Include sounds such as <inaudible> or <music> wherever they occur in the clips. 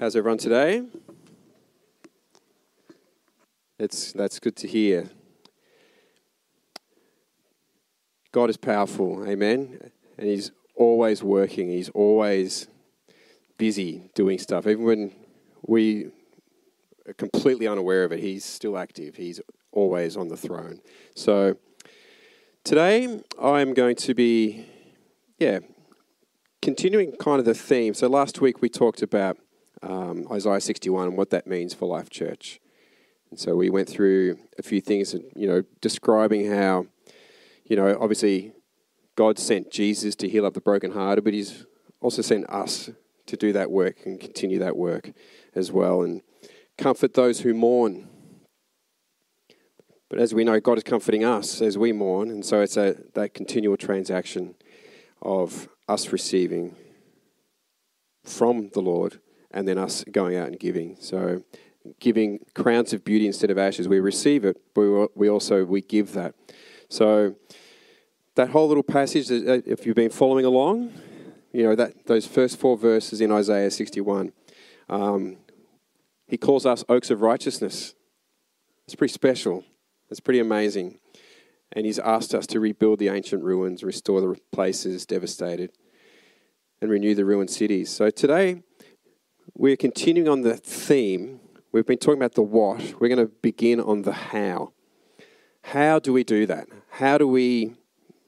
How's everyone today? It's, that's good to hear. God is powerful, amen? And He's always working, He's always busy doing stuff. Even when we are completely unaware of it, He's still active, He's always on the throne. So today I'm going to be, yeah, continuing kind of the theme. So last week we talked about um, Isaiah 61 and what that means for Life Church. And so we went through a few things, you know, describing how, you know, obviously God sent Jesus to heal up the brokenhearted, but He's also sent us to do that work and continue that work as well and comfort those who mourn. But as we know, God is comforting us as we mourn, and so it's a, that continual transaction of us receiving from the Lord and then us going out and giving. So giving crowns of beauty instead of ashes. We receive it, but we also we give that. So that whole little passage, uh, if you've been following along, you know that those first four verses in Isaiah 61. Um, he calls us oaks of righteousness. It's pretty special. It's pretty amazing. And he's asked us to rebuild the ancient ruins, restore the places devastated, and renew the ruined cities. So today, we're continuing on the theme. We've been talking about the what. We're going to begin on the how. How do we do that? How do we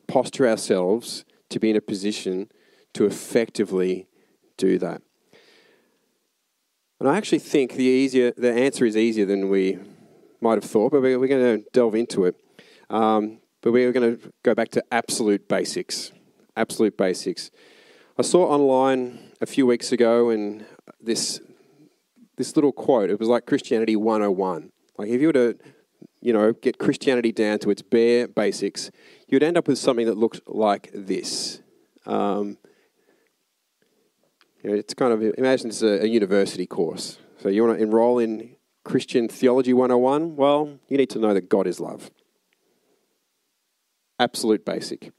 posture ourselves to be in a position to effectively do that? And I actually think the easier the answer is easier than we might have thought, but we're, going to delve into it. Um, but we're going to go back to absolute basics. Absolute basics. I saw online a few weeks ago, and this this little quote. It was like Christianity 101. Like if you were to, you know, get Christianity down to its bare basics, you'd end up with something that looked like this. Um, you know, it's kind of imagine it's a, a university course. So you want to enroll in Christian Theology 101? Well, you need to know that God is love. Absolute basic.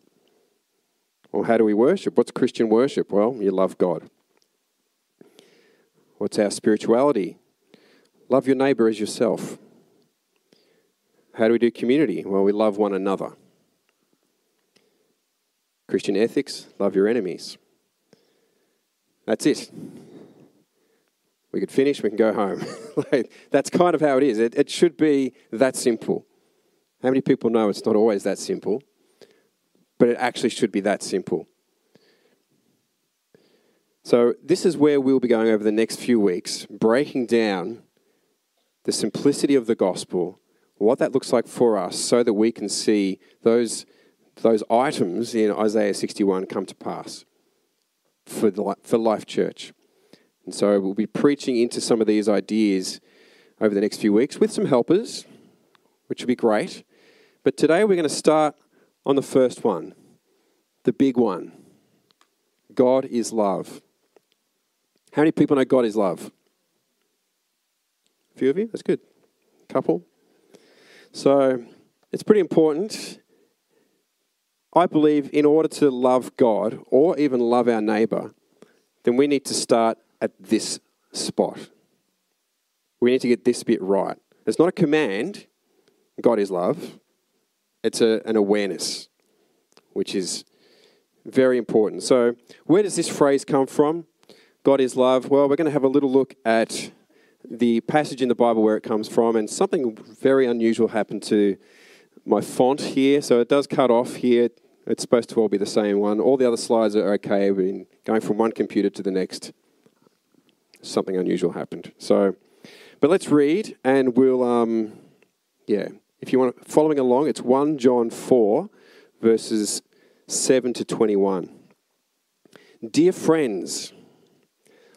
Well, how do we worship? What's Christian worship? Well, you love God. What's our spirituality? Love your neighbor as yourself. How do we do community? Well, we love one another. Christian ethics, love your enemies. That's it. We could finish, we can go home. <laughs> That's kind of how it is. It, it should be that simple. How many people know it's not always that simple? But it actually should be that simple. So, this is where we'll be going over the next few weeks, breaking down the simplicity of the gospel, what that looks like for us, so that we can see those, those items in Isaiah 61 come to pass for, the, for Life Church. And so, we'll be preaching into some of these ideas over the next few weeks with some helpers, which will be great. But today, we're going to start on the first one, the big one God is love. How many people know God is love? A few of you? That's good. A couple. So it's pretty important. I believe in order to love God or even love our neighbor, then we need to start at this spot. We need to get this bit right. It's not a command, God is love. It's a, an awareness, which is very important. So, where does this phrase come from? God is love. Well, we're going to have a little look at the passage in the Bible where it comes from, and something very unusual happened to my font here. So it does cut off here. It's supposed to all be the same one. All the other slides are okay. We've been going from one computer to the next. Something unusual happened. So, but let's read, and we'll, um, yeah. If you want to following along, it's 1 John 4, verses 7 to 21. Dear friends,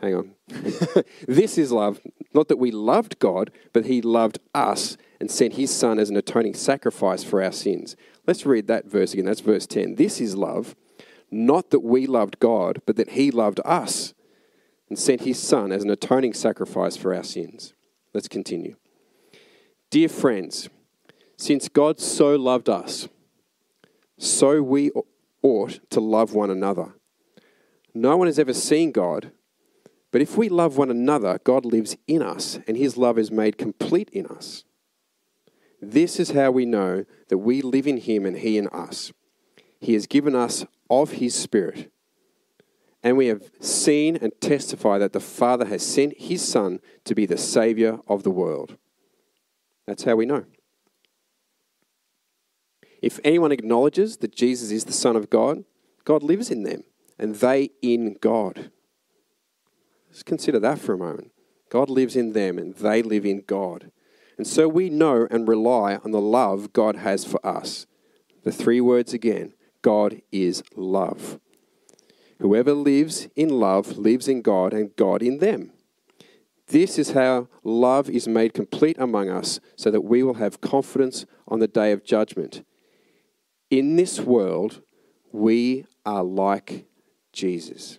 Hang on. <laughs> this is love. not that we loved God, but He loved us and sent His Son as an atoning sacrifice for our sins. Let's read that verse again. That's verse 10. This is love, not that we loved God, but that He loved us and sent His Son as an atoning sacrifice for our sins. Let's continue. Dear friends, since God so loved us, so we ought to love one another. No one has ever seen God, but if we love one another, God lives in us, and his love is made complete in us. This is how we know that we live in him and he in us. He has given us of his Spirit. And we have seen and testify that the Father has sent his Son to be the Saviour of the world. That's how we know. If anyone acknowledges that Jesus is the Son of God, God lives in them, and they in God. Let's consider that for a moment. God lives in them, and they live in God. And so we know and rely on the love God has for us. The three words again God is love. Whoever lives in love lives in God, and God in them. This is how love is made complete among us, so that we will have confidence on the day of judgment. In this world, we are like Jesus.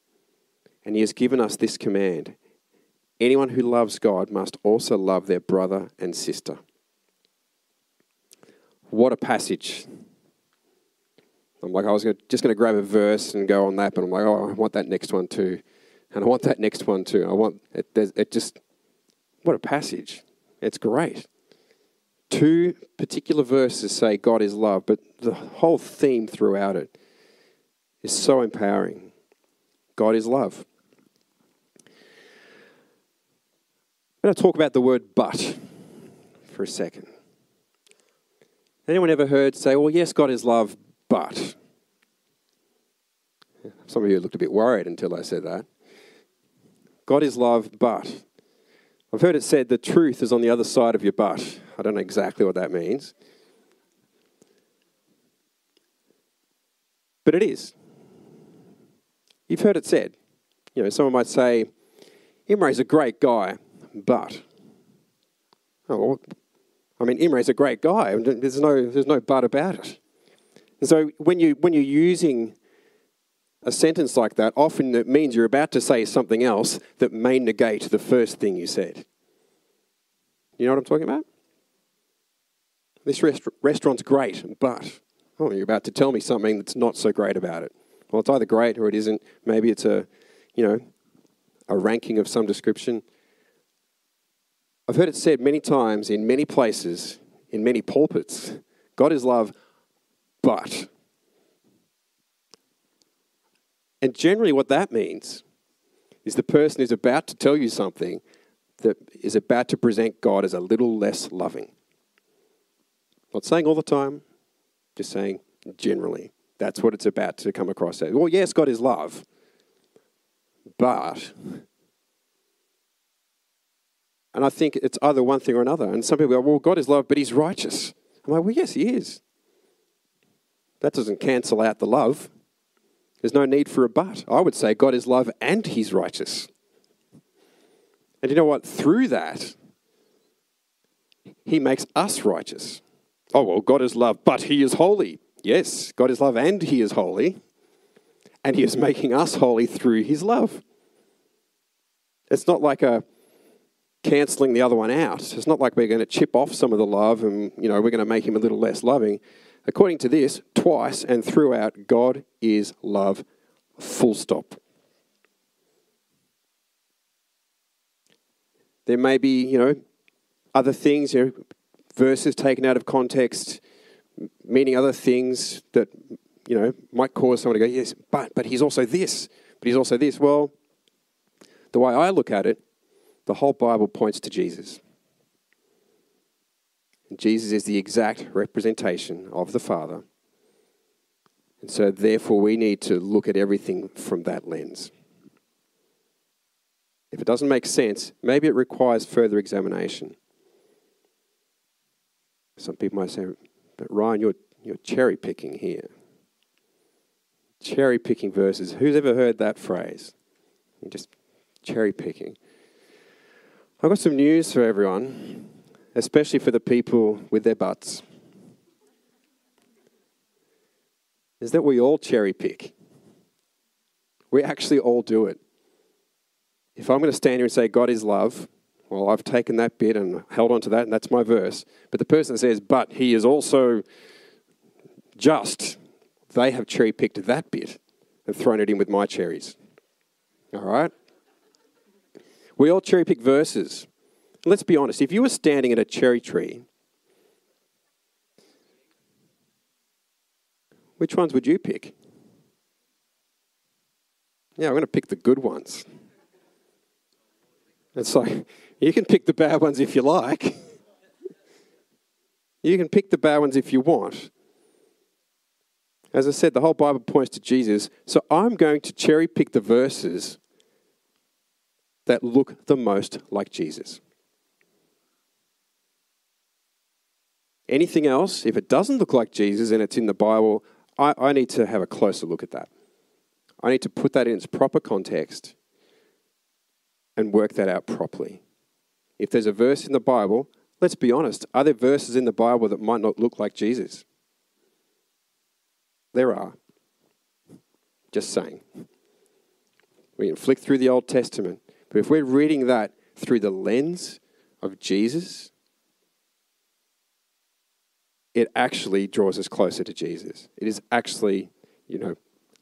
And he has given us this command anyone who loves God must also love their brother and sister. What a passage. I'm like, I was just going to grab a verse and go on that, but I'm like, oh, I want that next one too. And I want that next one too. I want it, it just, what a passage. It's great. Two particular verses say God is love, but the whole theme throughout it is so empowering. God is love. I'm going to talk about the word but for a second. Anyone ever heard say, well, yes, God is love, but? Some of you looked a bit worried until I said that. God is love, but. I've heard it said the truth is on the other side of your butt. I don't know exactly what that means. But it is. You've heard it said. You know, someone might say, Imre's a great guy, but. Oh, I mean, Imre's a great guy. There's no, there's no but about it. And so when, you, when you're using a sentence like that, often it means you're about to say something else that may negate the first thing you said. You know what I'm talking about? This rest- restaurant's great, but oh, you're about to tell me something that's not so great about it. Well, it's either great or it isn't. Maybe it's a, you know, a ranking of some description. I've heard it said many times in many places, in many pulpits God is love, but. And generally, what that means is the person is about to tell you something that is about to present God as a little less loving. Not saying all the time, just saying generally. That's what it's about to come across as. Well, yes, God is love, but. And I think it's either one thing or another. And some people go, well, God is love, but he's righteous. I'm like, well, yes, he is. That doesn't cancel out the love. There's no need for a but. I would say God is love and he's righteous. And you know what? Through that, he makes us righteous. Oh, well, God is love, but he is holy. Yes, God is love and he is holy. And he is making us holy through his love. It's not like a cancelling the other one out. It's not like we're going to chip off some of the love and, you know, we're going to make him a little less loving. According to this, twice and throughout, God is love, full stop. There may be, you know, other things, you know, verses taken out of context, meaning other things that, you know, might cause someone to go, yes, but, but he's also this, but he's also this. Well, The way I look at it, the whole Bible points to Jesus. And Jesus is the exact representation of the Father. And so, therefore, we need to look at everything from that lens. If it doesn't make sense, maybe it requires further examination. Some people might say, but Ryan, you're, you're cherry picking here. Cherry picking verses. Who's ever heard that phrase? You're just cherry picking. I've got some news for everyone, especially for the people with their butts. Is that we all cherry pick. We actually all do it. If I'm going to stand here and say God is love, well, I've taken that bit and held on to that, and that's my verse. But the person says, but he is also just, they have cherry picked that bit and thrown it in with my cherries. All right? We all cherry pick verses. Let's be honest, if you were standing at a cherry tree, which ones would you pick? Yeah, I'm going to pick the good ones. It's like, you can pick the bad ones if you like. you can pick the bad ones if you want. As I said, the whole Bible points to Jesus. So I'm going to cherry pick the verses that look the most like Jesus. Anything else, if it doesn't look like Jesus and it's in the Bible, I, I need to have a closer look at that. I need to put that in its proper context and work that out properly. If there's a verse in the Bible, let's be honest, are there verses in the Bible that might not look like Jesus? There are. Just saying. We can flick through the Old Testament, but if we're reading that through the lens of Jesus, it actually draws us closer to Jesus. It is actually, you know,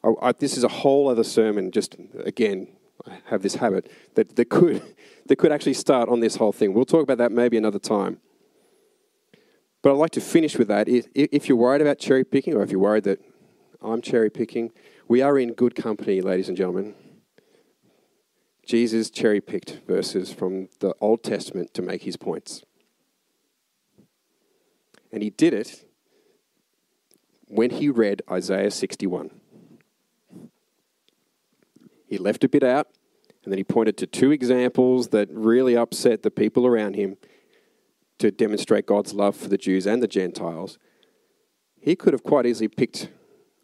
I, I, this is a whole other sermon, just again, I have this habit that, that could <laughs> that could actually start on this whole thing. We'll talk about that maybe another time. But I'd like to finish with that. If you're worried about cherry picking, or if you're worried that I'm cherry picking, we are in good company, ladies and gentlemen. Jesus cherry picked verses from the Old Testament to make his points. And he did it when he read Isaiah 61. He left a bit out, and then he pointed to two examples that really upset the people around him to demonstrate God's love for the Jews and the Gentiles. He could have quite easily picked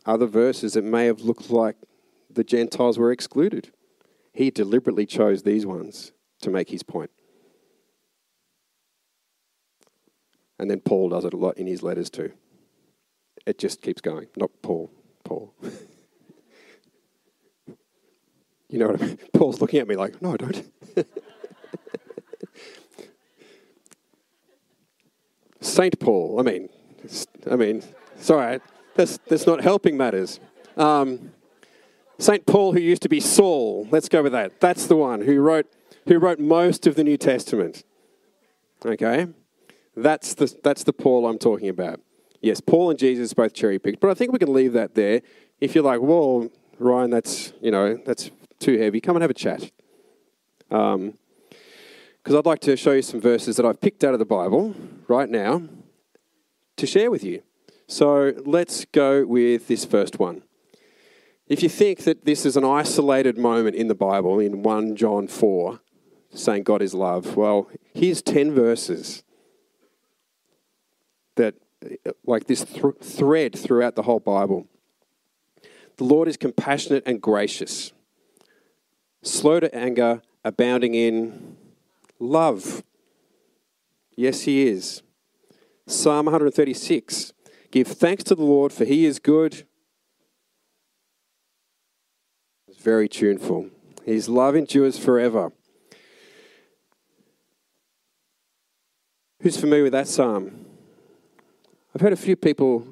other verses that may have looked like the Gentiles were excluded. He deliberately chose these ones to make his point. And then Paul does it a lot in his letters too. It just keeps going. Not Paul, Paul. <laughs> You know what I mean? <laughs> Paul's looking at me like, no, don't. <laughs> Saint Paul. I mean, I mean, sorry, that's that's not helping matters. Um, Saint Paul, who used to be Saul. Let's go with that. That's the one who wrote who wrote most of the New Testament. Okay, that's the that's the Paul I'm talking about. Yes, Paul and Jesus both cherry picked, but I think we can leave that there. If you're like, well, Ryan, that's you know that's too heavy, come and have a chat. Because um, I'd like to show you some verses that I've picked out of the Bible right now to share with you. So let's go with this first one. If you think that this is an isolated moment in the Bible, in 1 John 4, saying God is love, well, here's 10 verses that, like this th- thread throughout the whole Bible. The Lord is compassionate and gracious slow to anger, abounding in love. Yes, he is. Psalm 136 Give thanks to the Lord, for he is good. It's very tuneful. His love endures forever. Who's familiar with that psalm? I've heard a few people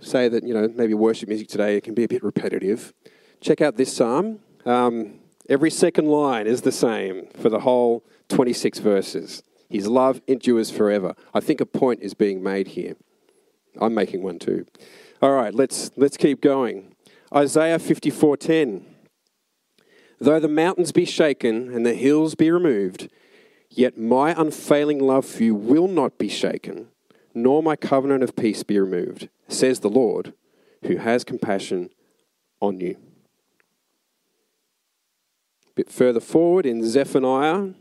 say that, you know, maybe worship music today can be a bit repetitive. Check out this psalm. Um, Every second line is the same for the whole 26 verses. His love endures forever. I think a point is being made here. I'm making one too. All right, let's let's keep going. Isaiah 54:10. Though the mountains be shaken and the hills be removed, yet my unfailing love for you will not be shaken, nor my covenant of peace be removed, says the Lord, who has compassion on you. A bit further forward in Zephaniah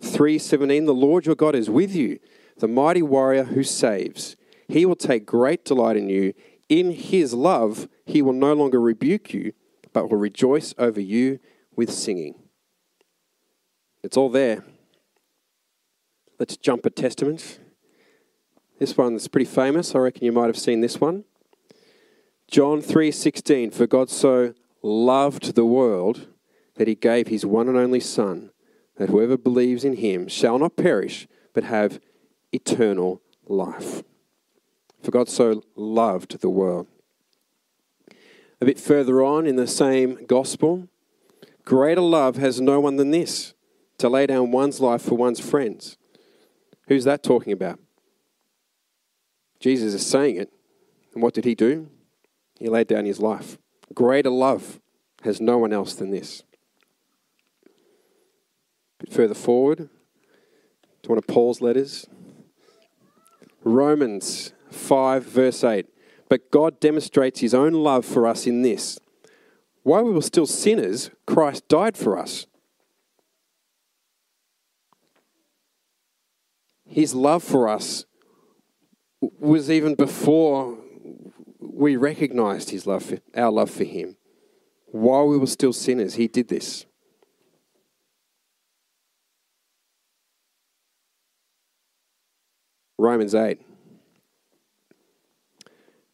3:17, the Lord your God is with you, the mighty warrior who saves. He will take great delight in you. In his love, he will no longer rebuke you, but will rejoice over you with singing. It's all there. Let's jump a testament. This one's pretty famous. I reckon you might have seen this one. John 3:16 For God so loved the world that he gave his one and only son that whoever believes in him shall not perish but have eternal life. For God so loved the world. A bit further on in the same gospel, Greater love has no one than this to lay down one's life for one's friends. Who's that talking about? Jesus is saying it. And what did he do? He laid down his life. Greater love has no one else than this. A bit further forward to one of Paul's letters Romans 5, verse 8. But God demonstrates his own love for us in this while we were still sinners, Christ died for us. His love for us was even before we recognized his love, for, our love for him. While we were still sinners, he did this. Romans 8.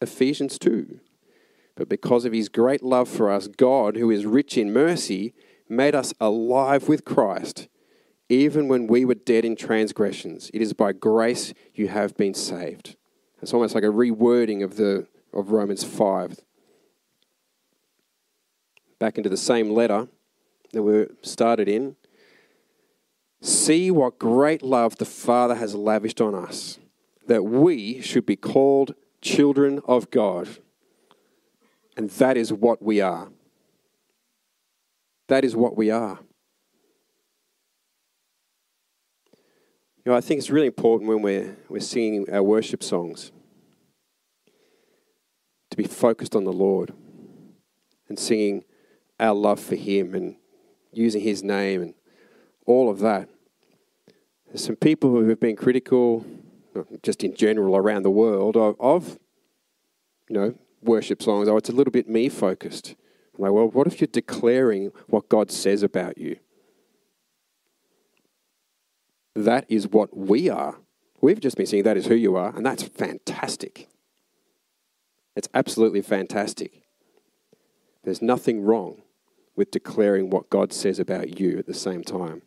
Ephesians 2. But because of his great love for us, God, who is rich in mercy, made us alive with Christ, even when we were dead in transgressions. It is by grace you have been saved. It's almost like a rewording of, the, of Romans 5. Back into the same letter that we started in. See what great love the Father has lavished on us, that we should be called children of God. And that is what we are. That is what we are. You know, I think it's really important when we're, we're singing our worship songs to be focused on the Lord and singing our love for Him and using His name and all of that. There's some people who have been critical Uh, just in general around the world of, of you know, worship songs. Oh, it's a little bit me focused. I'm like, well, what if you're declaring what God says about you? That is what we are. We've just been saying that is who you are, and that's fantastic. It's absolutely fantastic. There's nothing wrong with declaring what God says about you at the same time.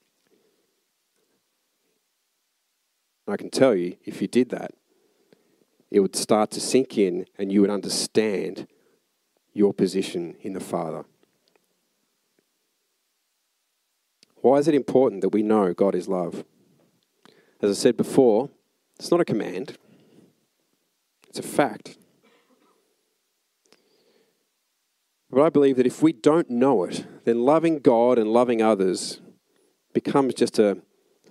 I can tell you, if you did that, it would start to sink in and you would understand your position in the Father. Why is it important that we know God is love? As I said before, it's not a command, it's a fact. But I believe that if we don't know it, then loving God and loving others becomes just a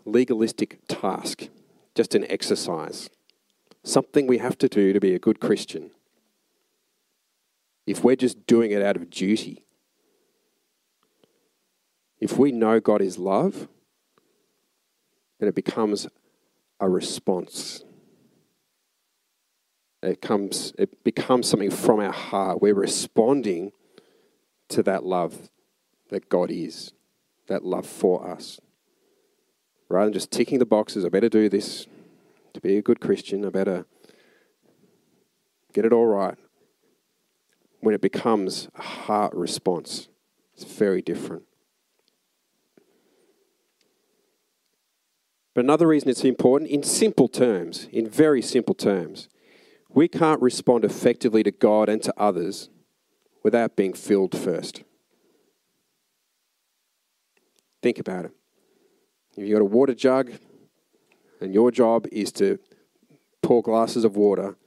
legalistic task just an exercise, something we have to do to be a good Christian. If we're just doing it out of duty, if we know God is love, then it becomes a response. It comes it becomes something from our heart. We're responding to that love that God is, that love for us rather than just ticking the boxes, I better do this to be a good Christian, I better get it all right. When it becomes a heart response, It's very different. But another reason it's important, in simple terms, in very simple terms, we can't respond effectively to God and to others without being filled first. Think about it. If you've got a water jug and your job is to pour glasses of water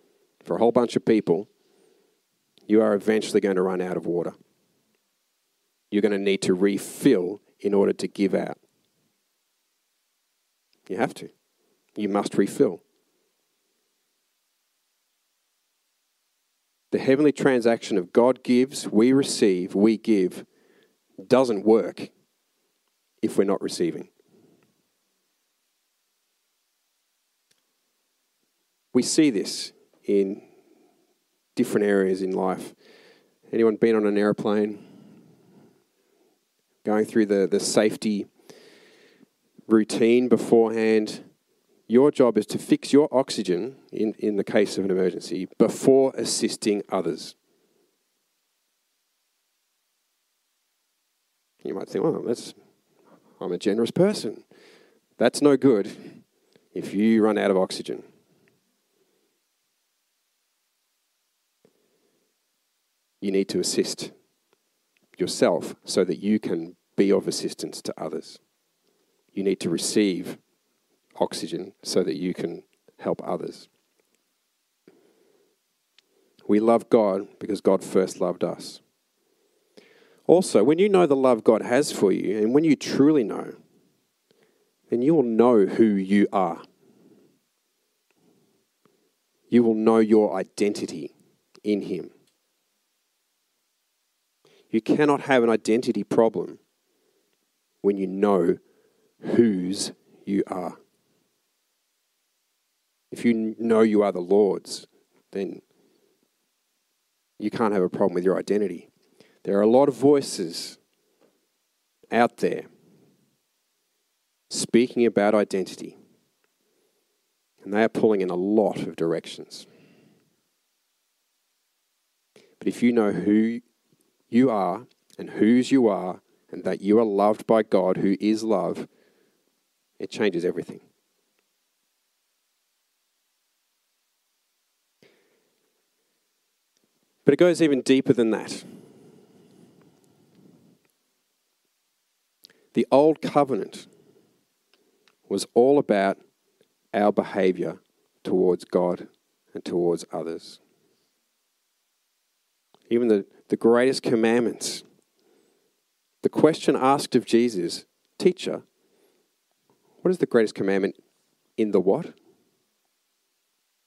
for a whole bunch of people, you are eventually going to run out of water. You're going to need to refill in order to give out. You have to. You must refill. The heavenly transaction of God gives, we receive, we give doesn't work if we're not receiving. We see this in different areas in life. Anyone been on an airplane? Going through the, the safety routine beforehand. Your job is to fix your oxygen in, in the case of an emergency before assisting others. You might think, well, that's, I'm a generous person. That's no good if you run out of oxygen. You need to assist yourself so that you can be of assistance to others. You need to receive oxygen so that you can help others. We love God because God first loved us. Also, when you know the love God has for you, and when you truly know, then you will know who you are. You will know your identity in Him. You cannot have an identity problem when you know whose you are. If you know you are the Lord's, then you can't have a problem with your identity. There are a lot of voices out there speaking about identity, and they are pulling in a lot of directions. But if you know who you are and whose you are, and that you are loved by God, who is love, it changes everything. But it goes even deeper than that. The old covenant was all about our behavior towards God and towards others. Even the, the greatest commandments. The question asked of Jesus, Teacher, what is the greatest commandment in the what?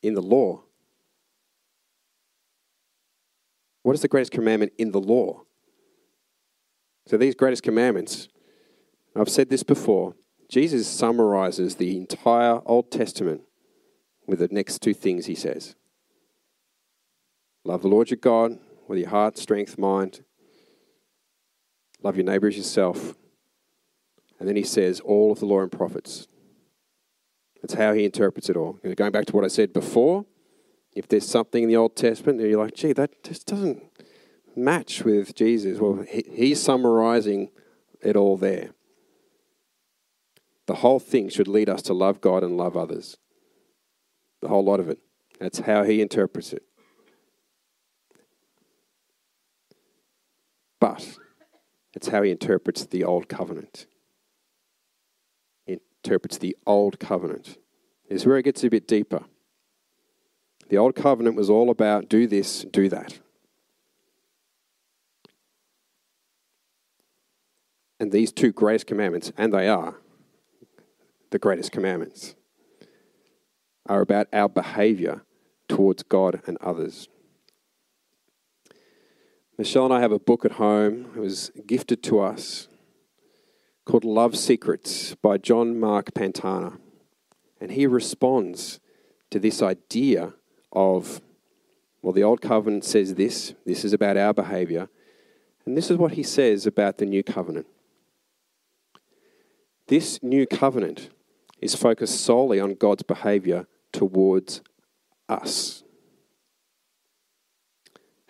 In the law. What is the greatest commandment in the law? So, these greatest commandments, I've said this before, Jesus summarizes the entire Old Testament with the next two things he says Love the Lord your God with your heart, strength, mind. Love your neighbor as yourself. And then he says, all of the law and prophets. That's how he interprets it all. Going back to what I said before, if there's something in the Old Testament and you're like, gee, that just doesn't match with Jesus, well, he's summarizing it all there. The whole thing should lead us to love God and love others. The whole lot of it. That's how he interprets it. But it's how he interprets the old covenant interprets the Old Covenant. This is where it gets a bit deeper. The Old Covenant was all about do this, do that. And these two greatest commandments, and they are the greatest commandments, are about our behavior towards God and others. Michelle and I have a book at home. It was gifted to us called Love Secrets by John Mark Pantana. And he responds to this idea of, well, the Old Covenant says this, this is about our behavior. And this is what he says about the New Covenant. This New Covenant is focused solely on God's behavior towards us.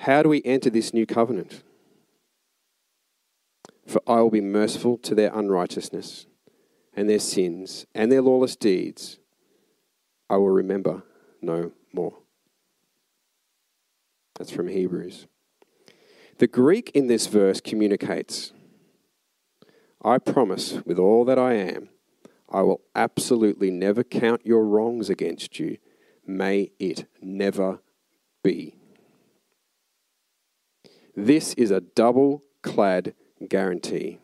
How do we enter this new covenant? For I will be merciful to their unrighteousness and their sins and their lawless deeds. I will remember no more. That's from Hebrews. The Greek in this verse communicates I promise with all that I am, I will absolutely never count your wrongs against you. May it never be. This is a double clad guarantee.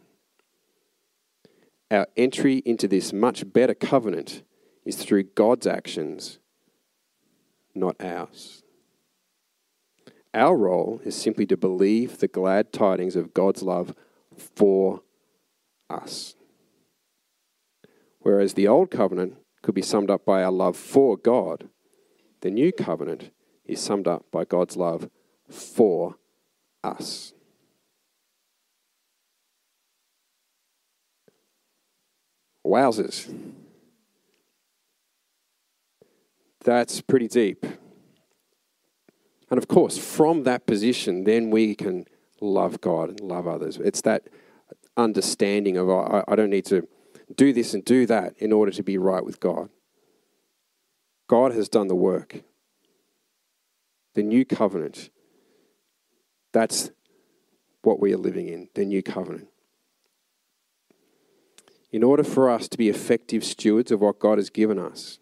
Our entry into this much better covenant is through God's actions, not ours. Our role is simply to believe the glad tidings of God's love for us. Whereas the old covenant could be summed up by our love for God, the new covenant is summed up by God's love for us. Wowzers. That's pretty deep. And of course, from that position, then we can love God and love others. It's that understanding of, I, I don't need to do this and do that in order to be right with God. God has done the work. The new covenant, that's what we are living in, the new covenant. In order for us to be effective stewards of what God has given us,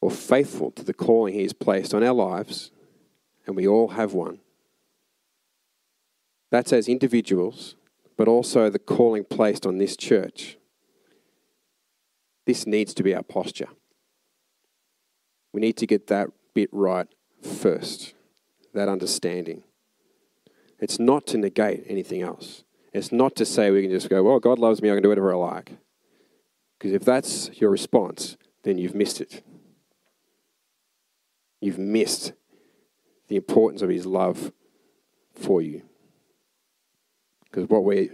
or faithful to the calling He has placed on our lives, and we all have one. That's as individuals, but also the calling placed on this church. This needs to be our posture. We need to get that bit right first, that understanding. It's not to negate anything else. It's not to say we can just go, well, God loves me, I can do whatever I like. Because if that's your response, then you've missed it you've missed the importance of His love for you. Because what we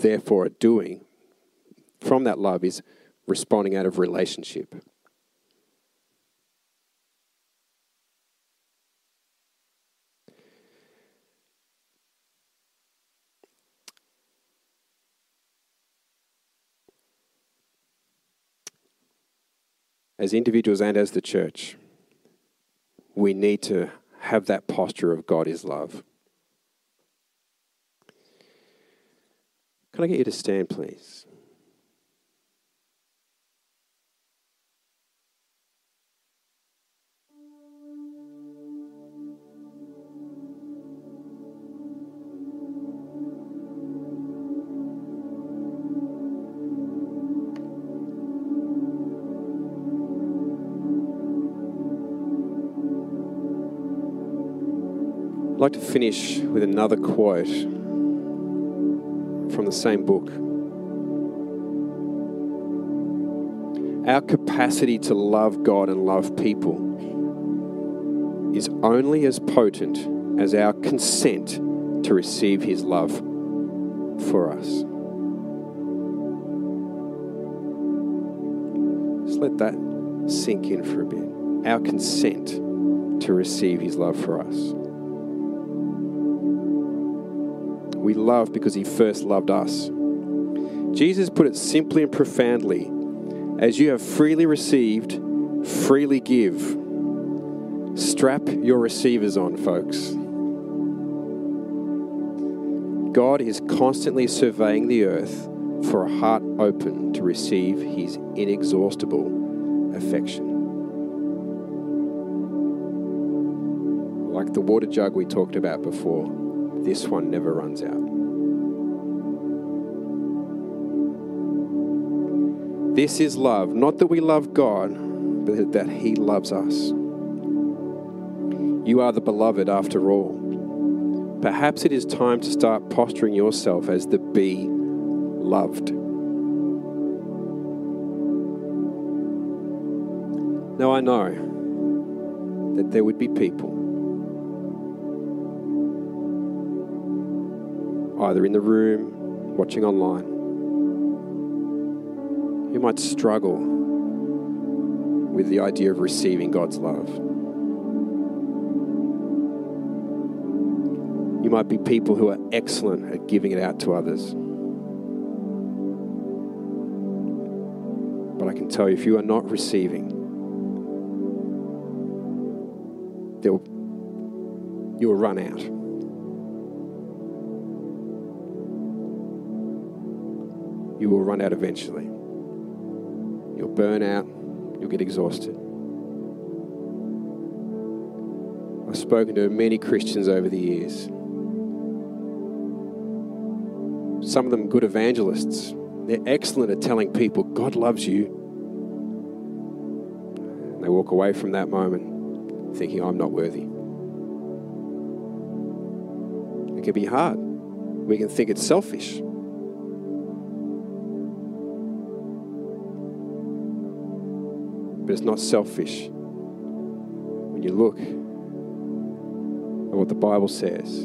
therefore are doing from that love is responding out of relationship. As individuals and as the church, we need to have that posture of God is love. Can I get you to stand, please? I'd like to finish with another quote from the same book. Our capacity to love God and love people is only as potent as our consent to receive His love for us. Just let that sink in for a bit. Our consent to receive His love for us. We love because he first loved us. Jesus put it simply and profoundly as you have freely received, freely give. Strap your receivers on, folks. God is constantly surveying the earth for a heart open to receive his inexhaustible affection. Like the water jug we talked about before this one never runs out. This is love. Not that we love God, but that He loves us. You are the beloved after all. Perhaps it is time to start posturing yourself as the be loved. Now I know that there would be people either in the room, watching online, who might struggle with the idea of receiving God's love. You might be people who are excellent at giving it out to others. But I can tell you, if you are not receiving, you'll run out. You will run out eventually. You'll burn out, you'll get exhausted. I've spoken to many Christians over the years. Some of them good evangelists. They're excellent at telling people God loves you. And they walk away from that moment thinking, I'm not worthy. It can be hard. We can think it's selfish. But it's not selfish when you look at what the Bible says.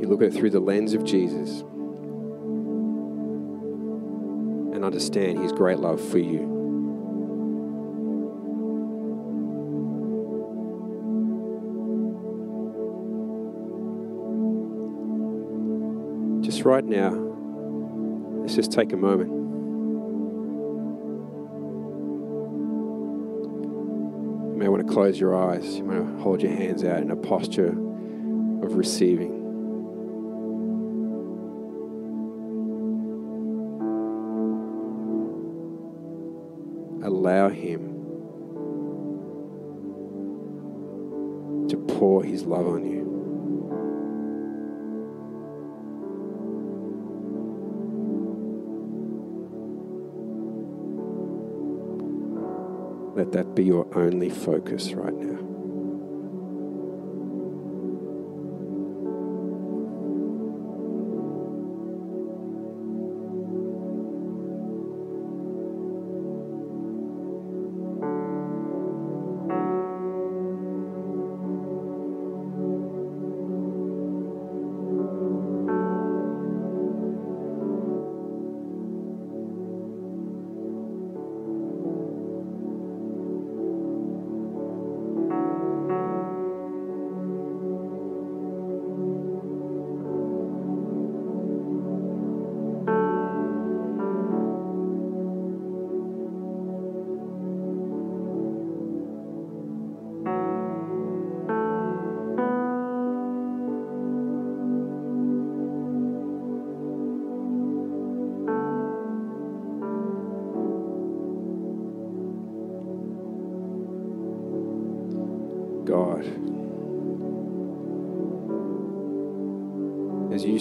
You look at it through the lens of Jesus and understand his great love for you. Just right now, let's just take a moment. Close your eyes. You want to hold your hands out in a posture of receiving. Let that be your only focus right now.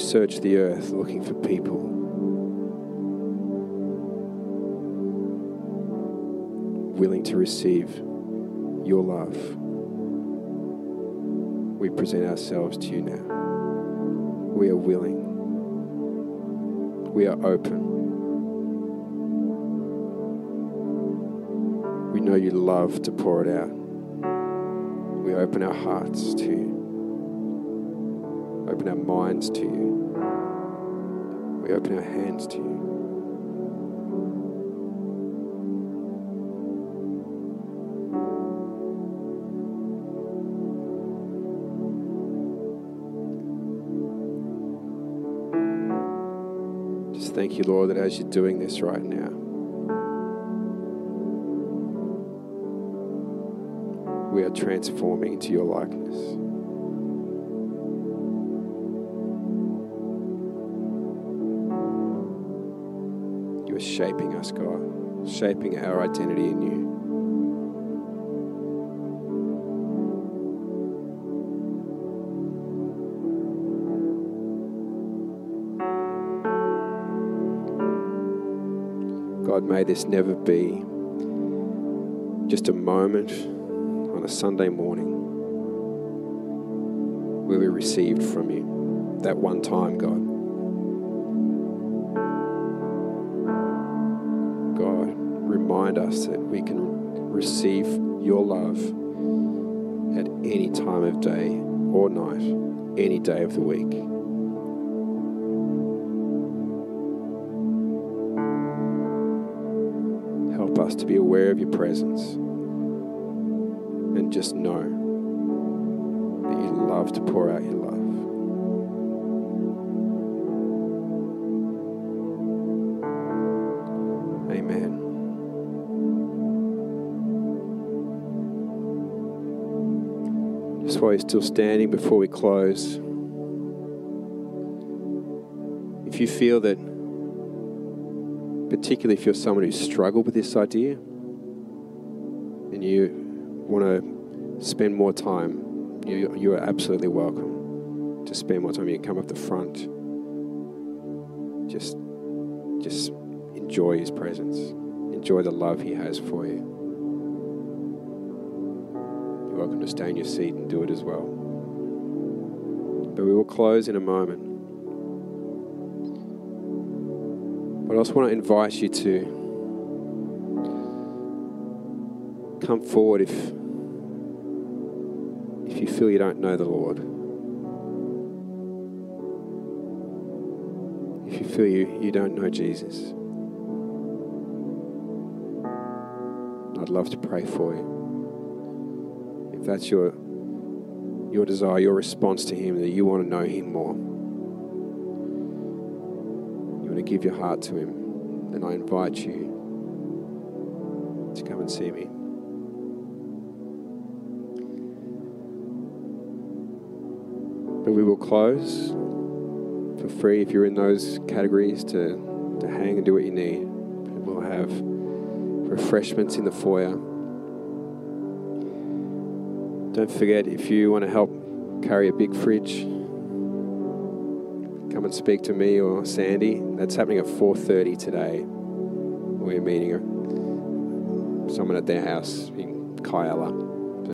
Search the earth looking for people. Willing to receive your love, we present ourselves to you now. We are willing, we are open. We know you love to pour it out. We open our hearts to you, open our minds to you, we open our hands to you. Just thank you, Lord, that as you're doing this right now, we are transforming into your likeness. Shaping us, God, shaping our identity in you. God, may this never be just a moment on a Sunday morning where we received from you that one time, God. Remind us that we can receive your love at any time of day or night, any day of the week. Help us to be aware of your presence and just know that you love to pour out your love. While you're still standing before we close, if you feel that, particularly if you're someone who's struggled with this idea and you want to spend more time, you, you are absolutely welcome to spend more time. You can come up the front. Just, just enjoy his presence. Enjoy the love he has for you. Welcome to stay in your seat and do it as well. But we will close in a moment. But I also want to invite you to come forward if if you feel you don't know the Lord. If you feel you, you don't know Jesus. I'd love to pray for you. That's your your desire, your response to him, that you want to know him more. You want to give your heart to him, then I invite you to come and see me. But we will close for free if you're in those categories to, to hang and do what you need. We'll have refreshments in the foyer. Don't forget if you want to help carry a big fridge, come and speak to me or Sandy. That's happening at 4:30 today. We're meeting someone at their house in Kyella.